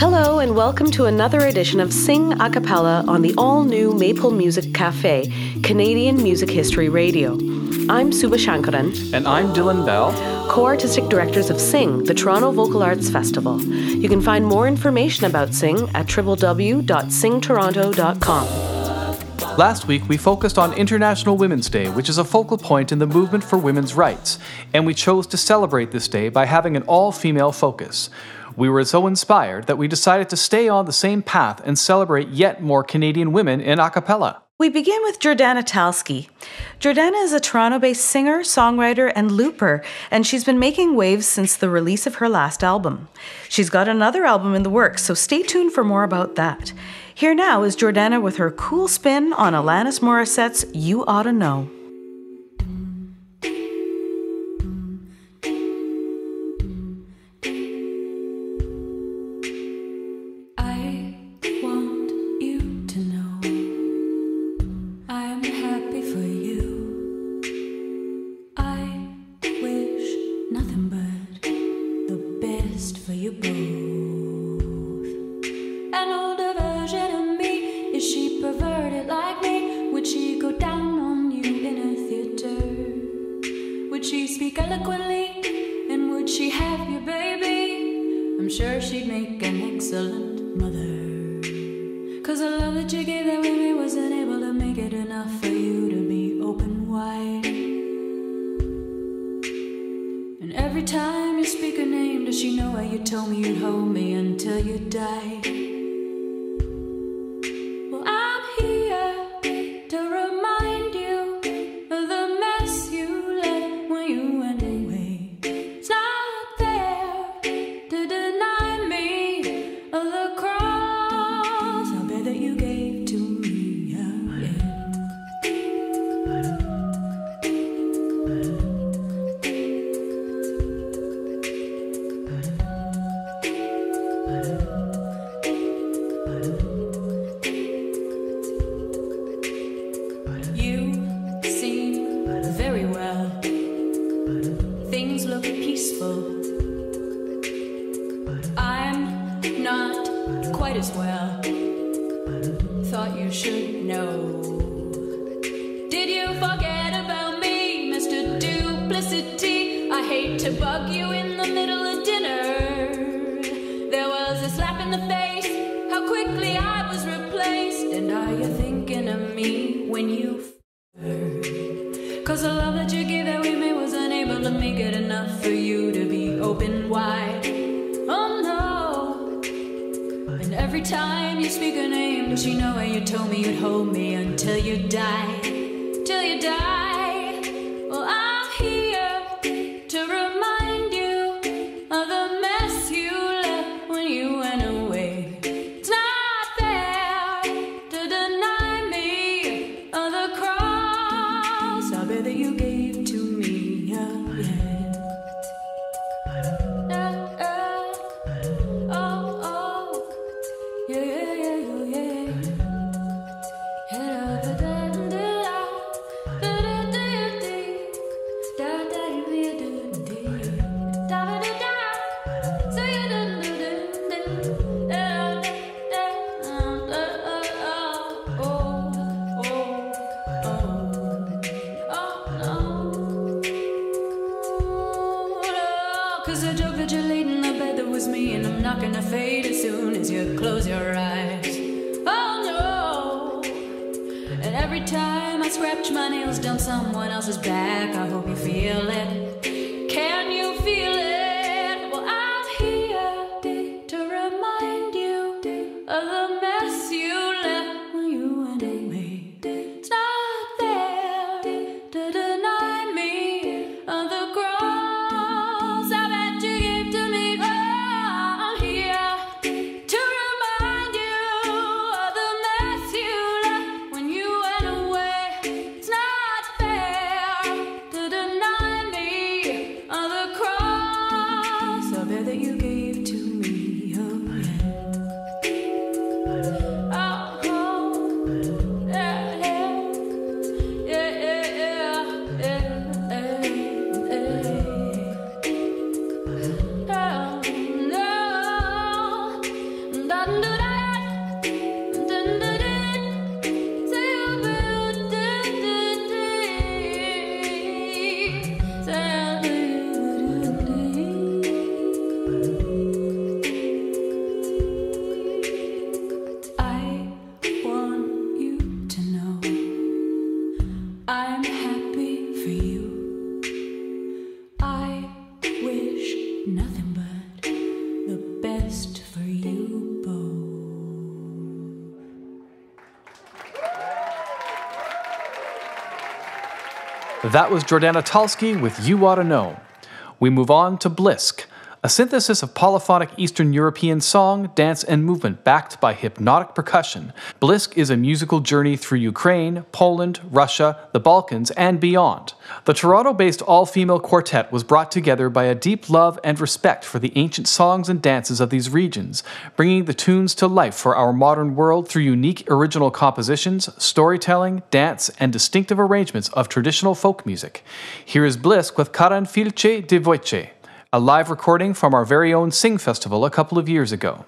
Hello, and welcome to another edition of Sing a Cappella on the all new Maple Music Cafe, Canadian Music History Radio. I'm Suba Sankaran. And I'm Dylan Bell, co artistic directors of Sing, the Toronto Vocal Arts Festival. You can find more information about Sing at www.singtoronto.com. Last week, we focused on International Women's Day, which is a focal point in the movement for women's rights, and we chose to celebrate this day by having an all female focus. We were so inspired that we decided to stay on the same path and celebrate yet more Canadian women in a cappella. We begin with Jordana Talsky. Jordana is a Toronto based singer, songwriter, and looper, and she's been making waves since the release of her last album. She's got another album in the works, so stay tuned for more about that. Here now is Jordana with her cool spin on Alanis Morissette's You Oughta Know. know. Did you forget about me, Mr. Duplicity? I hate to bug you in the middle of dinner. There was a slap in the face, how quickly I was replaced. And are you thinking of me when you f Cause the love that you gave that we made was unable to make it enough for you to be open wide. Oh no, and every time you speak her name, but you know when you told me you'd hold me until you die, till you die. you close your eyes. Oh no! And every time I scratch my nails down someone else's back, I hope you feel it. That was Jordana Talsky with You Oughta Know. We move on to Blisk, a synthesis of polyphonic Eastern European song, dance, and movement backed by hypnotic percussion. Blisk is a musical journey through Ukraine, Poland, Russia, the Balkans, and beyond. The Toronto based all female quartet was brought together by a deep love and respect for the ancient songs and dances of these regions, bringing the tunes to life for our modern world through unique original compositions, storytelling, dance, and distinctive arrangements of traditional folk music. Here is Blisk with Karan Filce de Voice a live recording from our very own Sing Festival a couple of years ago.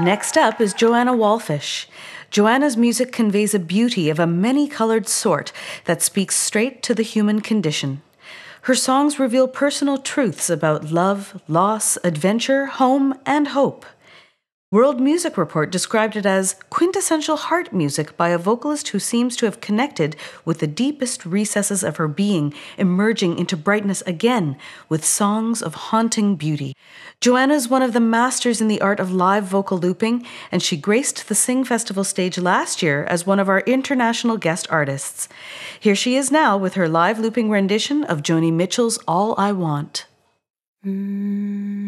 Next up is Joanna Wallfisch. Joanna's music conveys a beauty of a many colored sort that speaks straight to the human condition. Her songs reveal personal truths about love, loss, adventure, home, and hope. World Music Report described it as quintessential heart music by a vocalist who seems to have connected with the deepest recesses of her being, emerging into brightness again with songs of haunting beauty. Joanna is one of the masters in the art of live vocal looping, and she graced the Sing Festival stage last year as one of our international guest artists. Here she is now with her live looping rendition of Joni Mitchell's All I Want. Mm-hmm.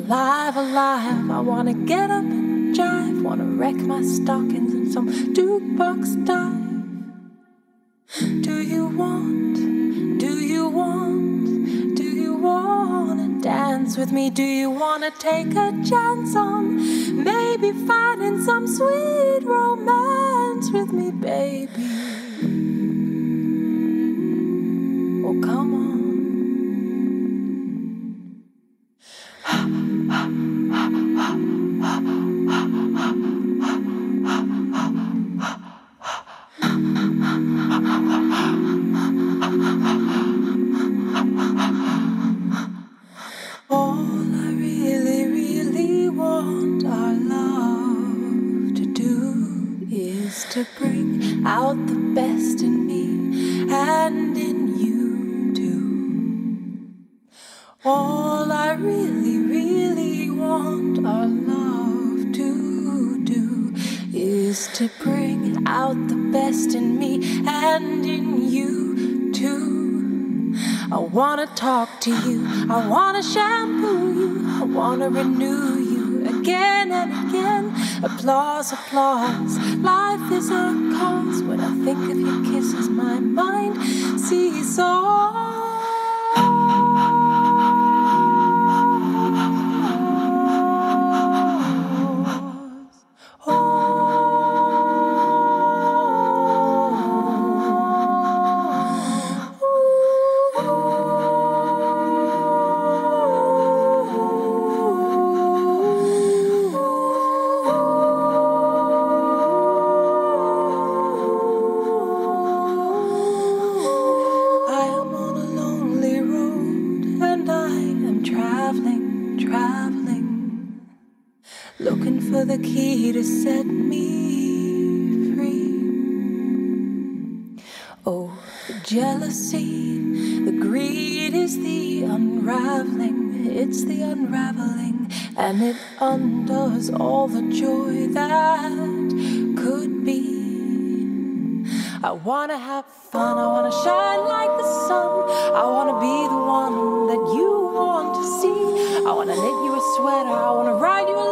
alive, alive. I wanna get up and jive, wanna wreck my stockings in some jukebox dive. Do you want, do you want, do you wanna dance with me? Do you wanna take a chance on maybe finding some sweet romance with me, baby? To bring out the best in me and in you too. All I really, really want our love to do is to bring out the best in me and in you too. I wanna talk to you, I wanna shampoo you, I wanna renew you again and again. Applause, applause, life is a cause. When I think of your kisses, my mind sees all. Jealousy, the greed is the unraveling, it's the unraveling, and it undoes all the joy that could be. I wanna have fun, I wanna shine like the sun. I wanna be the one that you want to see. I wanna knit you a sweater, I wanna ride you a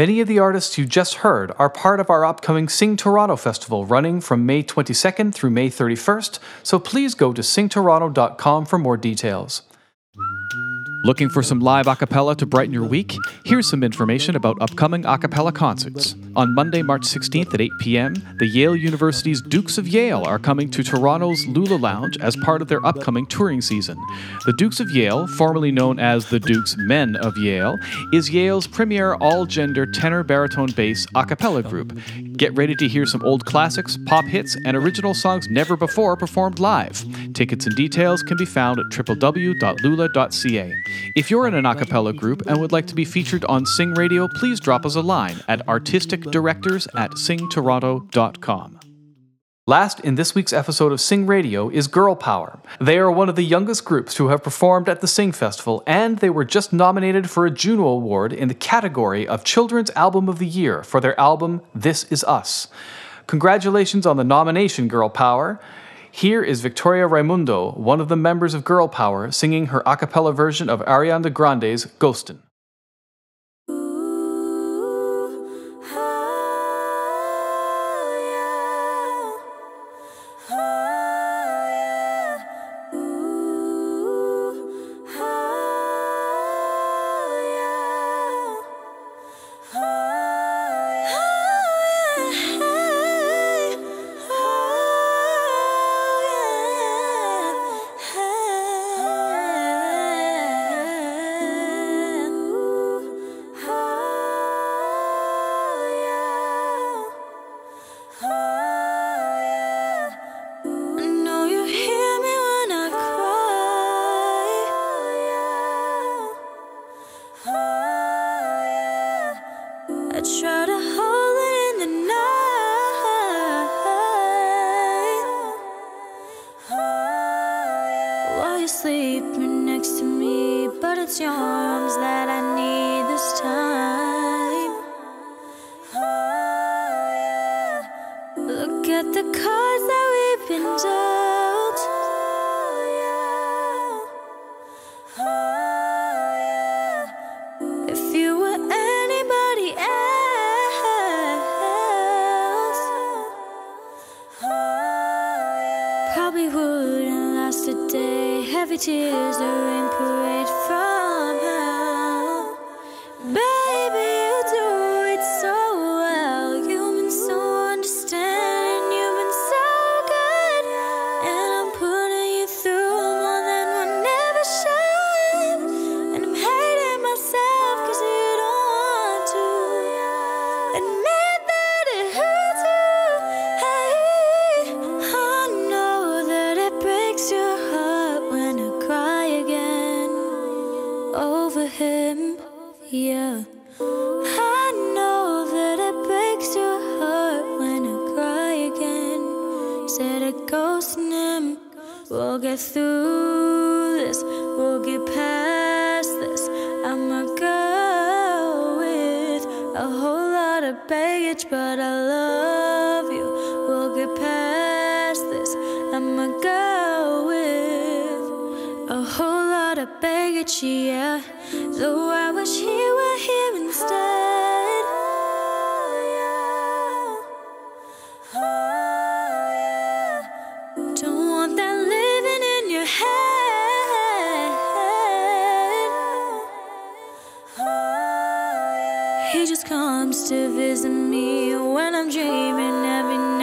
Many of the artists you just heard are part of our upcoming Sing Toronto Festival running from May 22nd through May 31st, so please go to singtoronto.com for more details. Looking for some live a cappella to brighten your week? Here's some information about upcoming a cappella concerts. On Monday, March 16th at 8 p.m., the Yale University's Dukes of Yale are coming to Toronto's Lula Lounge as part of their upcoming touring season. The Dukes of Yale, formerly known as the Dukes Men of Yale, is Yale's premier all gender tenor baritone bass a cappella group. Get ready to hear some old classics, pop hits, and original songs never before performed live. Tickets and details can be found at www.lula.ca. If you're in an a cappella group and would like to be featured on Sing Radio, please drop us a line at artisticdirectors at singtoronto.com. Last in this week's episode of Sing Radio is Girl Power. They are one of the youngest groups to have performed at the Sing Festival, and they were just nominated for a Juno Award in the category of Children's Album of the Year for their album This Is Us. Congratulations on the nomination, Girl Power. Here is Victoria Raimundo, one of the members of Girl Power, singing her a cappella version of Ariana Grande's Ghostin'. Sleeping next to me, but it's your arms that I need We'll get through this. We'll get past this. I'ma go with a whole lot of baggage, but I love you. We'll get past this. I'ma go with a whole lot of baggage, yeah. Though I wish you were here instead. Comes to visit me when I'm dreaming every now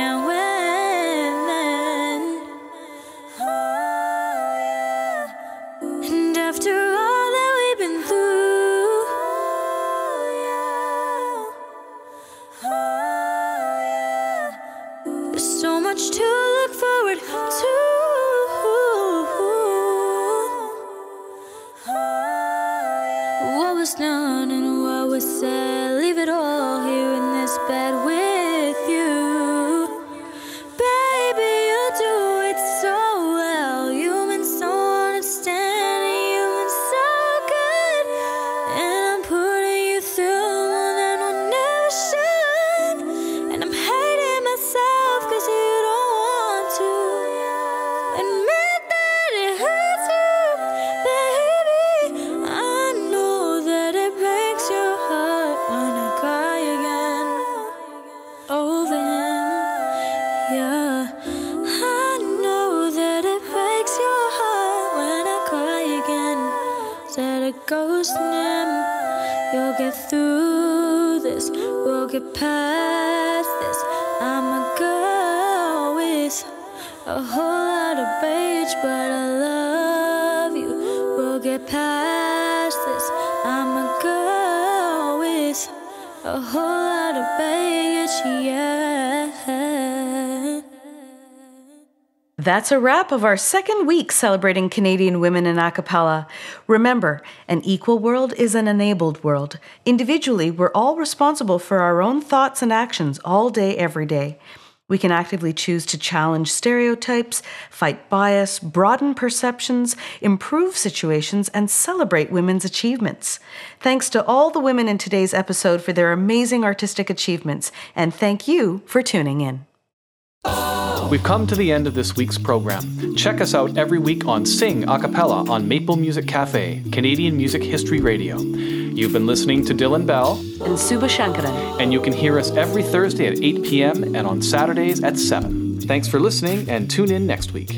a whole lot of baggage, but I love you. We'll get past this. I'm a girl with a whole lot of baggage, yeah. That's a wrap of our second week celebrating Canadian women in a cappella. Remember, an equal world is an enabled world. Individually, we're all responsible for our own thoughts and actions all day, every day. We can actively choose to challenge stereotypes, fight bias, broaden perceptions, improve situations, and celebrate women's achievements. Thanks to all the women in today's episode for their amazing artistic achievements, and thank you for tuning in. We've come to the end of this week's program. Check us out every week on Sing a cappella on Maple Music Cafe, Canadian Music History Radio. You've been listening to Dylan Bell, And Suba Sankaran. and you can hear us every Thursday at 8 p.m. and on Saturdays at 7. Thanks for listening and tune in next week.